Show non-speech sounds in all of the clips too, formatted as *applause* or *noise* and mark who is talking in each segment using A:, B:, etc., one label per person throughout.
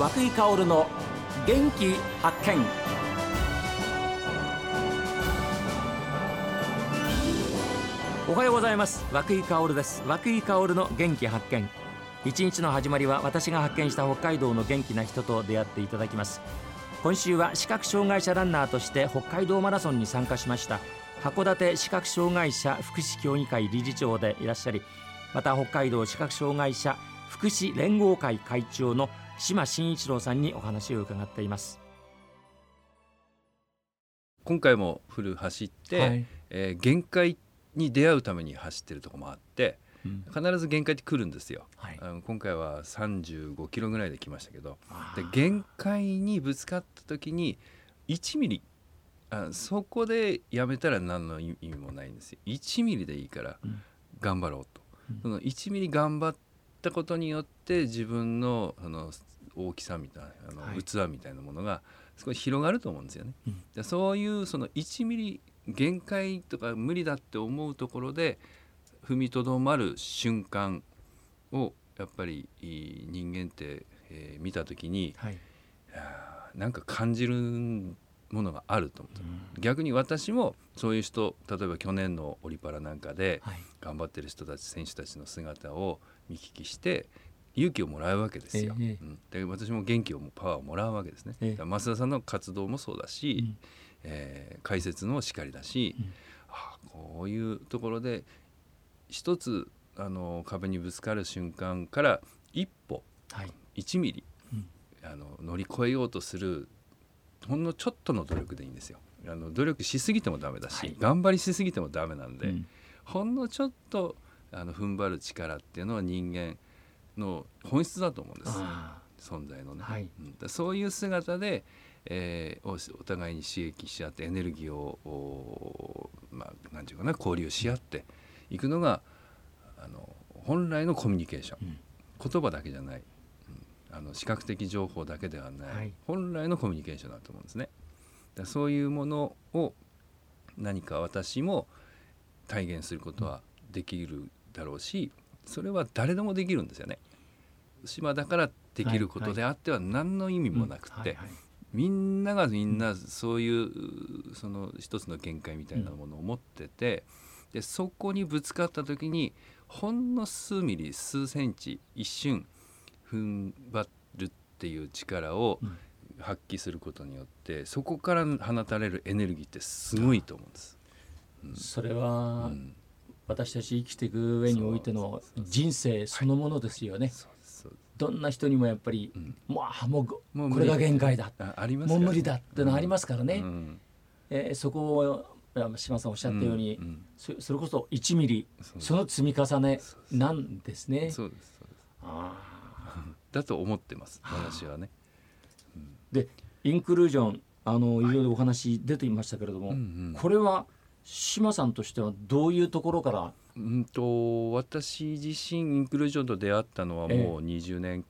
A: 和久井薫の元気発見。おはようございます。和久井薫です。和久井薫の元気発見。一日の始まりは私が発見した北海道の元気な人と出会っていただきます。今週は視覚障害者ランナーとして北海道マラソンに参加しました。函館視覚障害者福祉協議会理事長でいらっしゃりまた北海道視覚障害者福祉連合会会長の島真一郎さんにお話を伺っています。
B: 今回もフル走って、はい、えー、限界に出会うために走ってるとこもあって、うん、必ず限界って来るんですよ、はい、あの今回は35キロぐらいで来ましたけどで限界にぶつかった時に1ミリあそこでやめたら何の意味もないんですよ。1ミリでいいから頑張ろうと、うん、その1ミリ頑張ったことによって自分のあの大きさみたいなあの、はい、器みたいなものが少し広がると思うんですよね。うん、でそういうその1ミリ限界とか無理だって思うところで踏みとどまる瞬間をやっぱり人間って、えー、見た時に、はい、なんか感じるものがあると思う、うん、逆に私もそういう人例えば去年のオリパラなんかで頑張ってる人たち選手たちの姿を見聞きして勇気をもらうわけですよ、えうん、で私も元気をパワーをもらうわけですね、え増田さんの活動もそうだし、うん、えー、解説のしかりだし、うん、あこういうところで一つあの壁にぶつかる瞬間から一歩、はい、1ミリ、うん、あの乗り越えようとするほんのちょっとの努力でいいんですよ。あの努力しすぎてもダメだし、はい、頑張りしすぎてもダメなんで、うん、ほんのちょっとあの踏ん張る力っていうのは人間の本質だと思うんです。存在のね、はい。うん、そういう姿で、えー、お互いに刺激し合ってエネルギーをまあ何て言うかな交流し合っていくのがあの本来のコミュニケーション、うん、言葉だけじゃない、うん、あの視覚的情報だけではない、はい、本来のコミュニケーションだと思うんですね。だそういうものを何か私も体現することはできるだろうしそれは誰でもできるんですよね。島だからできることであっては何の意味もなくて、みんながみんなそういうその一つの限界みたいなものを持ってて、でそこにぶつかった時にほんの数ミリ数センチ一瞬踏ん張るっていう力を発揮することによってそこから放たれるエネルギーってすごいと思うんです。
A: うん、それは、うん私たち生きていく上においての人生そのものですよね。どんな人にもやっぱり、うん、もうもうこれが限界だ。あります、もう無理だってのありますからね、うん、えー、そこを島さんおっしゃったように、うん、そそれこそ1ミリその積み重ねなんですね。そうですそうです。
B: あ *laughs* だと思ってます私はね。
A: でインクルージョンあのいろいろお話出ていましたけれども、はいうんうん、これは島さんとしてはどういうところから？
B: うんと私自身インクルージョンと出会ったのはもう20年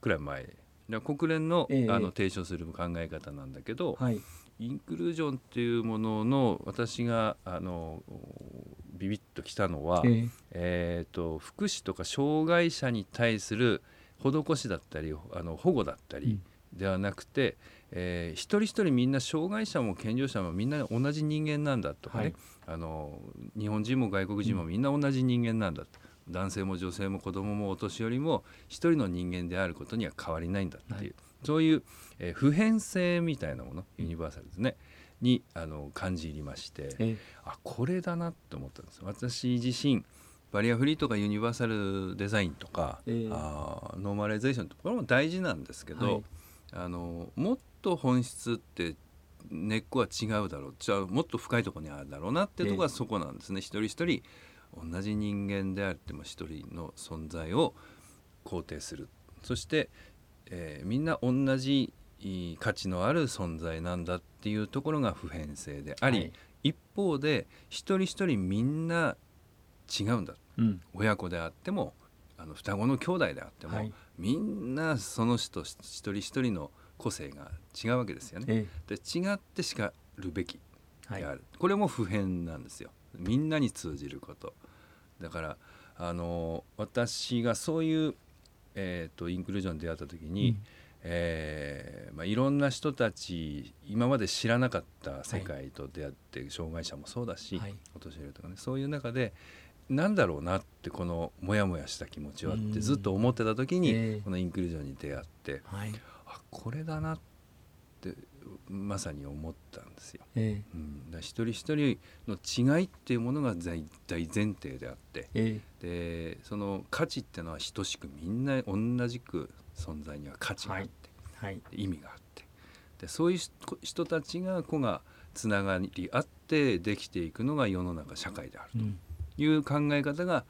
B: くらい前、え国連の,、あの提唱する考え方なんだけど、はい、インクルージョンっていうものの私があのビビッときたのは、えー、えーと福祉とか障害者に対する施しだったりあの保護だったりではなくて、えー、一人一人みんな障害者も健常者もみんな同じ人間なんだとかね、はい、あの日本人も外国人もみんな同じ人間なんだと、うん、男性も女性も子供もお年寄りも一人の人間であることには変わりないんだっていう、はい、そういう、えー、普遍性みたいなものユニバーサルですね、にあの感じ入りまして、えー、あこれだなと思ったんです私自身バリアフリーとかユニバーサルデザインとか、えー、あノーマライゼーションとこれも大事なんですけど、はい、あのもっと本質って根っこは違うだろう。じゃあもっと深いところにあるだろうなっていうところがそこなんですね、えー、一人一人同じ人間であっても一人の存在を肯定する。そして、えー、みんな同じ価値のある存在なんだっていうところが普遍性であり、はい、一方で一人一人みんな違うんだ、うん、親子であってもあの双子の兄弟であっても、はい、みんなその人一人一人の個性が違うわけですよね。ええ、で違ってしかるべきである、はい、これも普遍なんですよ。みんなに通じること。だからあの私がそういう、えーと、インクルージョンに出会った時に、えーまあ、いろんな人たち今まで知らなかった世界と出会って、はい、障害者もそうだし、はい、お年寄りとかねそういう中でなんだろうなってこのモヤモヤした気持ちはってずっと思ってた時に、えー、このインクルージョンに出会って、はい、あこれだなってまさに思ったんですよ。えー、うん、だ一人一人の違いっていうものが大前提であって、えー、でその価値っていうのは等しくみんな同じく存在には価値があって、はい、意味があって。でそういう人たちが子がつながり合ってできていくのが世の中社会であるという考え方が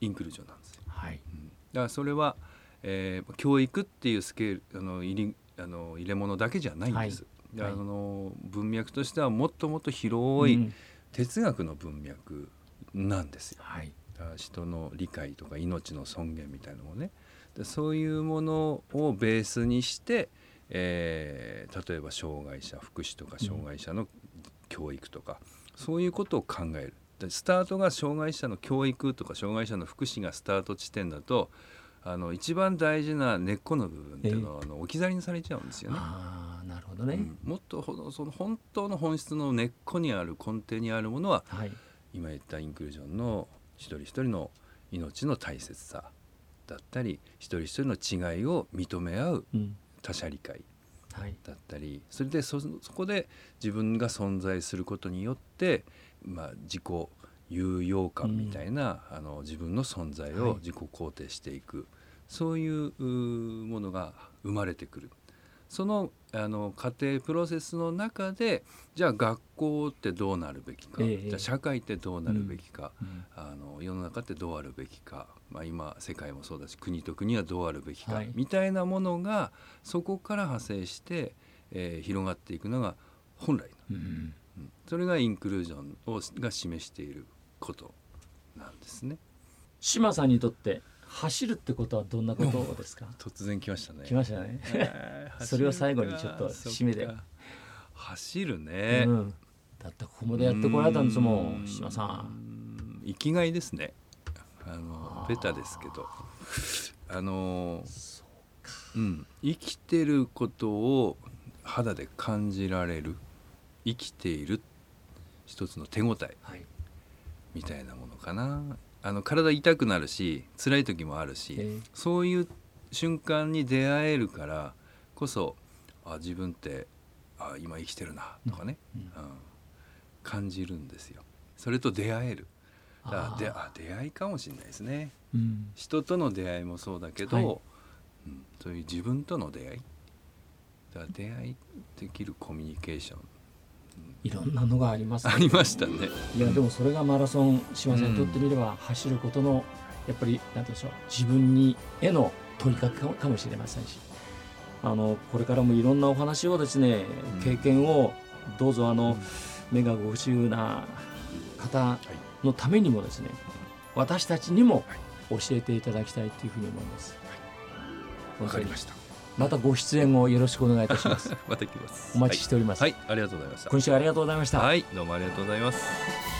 B: インクルージョンなんですよ。はい。うん、だからそれは、えー、教育っていうスケールあの入りあの入れ物だけじゃないんです。はい、あの文脈としてはもっともっと広い哲学の文脈なんですよ。はい、人の理解とか命の尊厳みたいなのもね。でそういうものをベースにして、えー、例えば障害者福祉とか障害者の教育とか、うん、そういうことを考える。でスタートが障害者の教育とか障害者の福祉がスタート地点だとあの一番大事な根っこの部分っていうのは、えー、あの置き去りにされちゃうんですよね。
A: あなるほどね、う
B: ん、もっとその本当の本質の根っこにある根底にあるものは、はい、今言ったインクルージョンの一人一人の命の大切さだったり一人一人の違いを認め合う他者理解だったり、はい、それでそこで自分が存在することによって、まあ、自己有用感みたいな、うん、あの自分の存在を自己肯定していく、はい、そういうものが生まれてくる。そのあの家庭プロセスの中でじゃあ学校ってどうなるべきか、えー、じゃあ社会ってどうなるべきか、うん、あの世の中ってどうあるべきか、まあ、今世界もそうだし国と国はどうあるべきか、はい、みたいなものがそこから派生して、えー、広がっていくのが本来の、うん、うん、それがインクルージョンをが示していることなんですね。
A: 島さんにとって走るってことはどんなことですか？*laughs*
B: 突然来ましたね。
A: 来ましたね、えー、*laughs* それを最後にちょっと締めで。
B: 走るね、うん、
A: だってここまでやってこられたんですもん島さん。
B: 生きがいですね。あのベタですけど。あのうん、生きてることを肌で感じられる。生きている。一つの手応え、はい、みたいなものかな。あの体痛くなるし辛い時もあるし、えー、そういう瞬間に出会えるからこそあ自分ってあ今生きてるなとかね、うん、うん、感じるんですよ。それと出会える。だであ出会いかもしれないですね、うん、人との出会いもそうだけど、はい、うん、そういう自分との出会い。だ出会いできるコミュニケーション
A: いろんなのがあります、
B: ね、ありましたね。
A: いやでもそれがマラソン島さんにとってみれば、走ることのやっぱり何でしょう自分にへの問いかけかもしれませんし。あのこれからもいろんなお話をですね、経験をどうぞあの、目がご不自由な方のためにもですね私たちにも教えていただきたいというふうに思います。
B: わ、はい、かりました
A: またご出演をよろしくお願いいたします。*laughs*
B: また来ます。
A: お待ちしております、
B: はい。はい、ありがとうございました。
A: 今週ありがとうございました。
B: はい、どうもありがとうございます。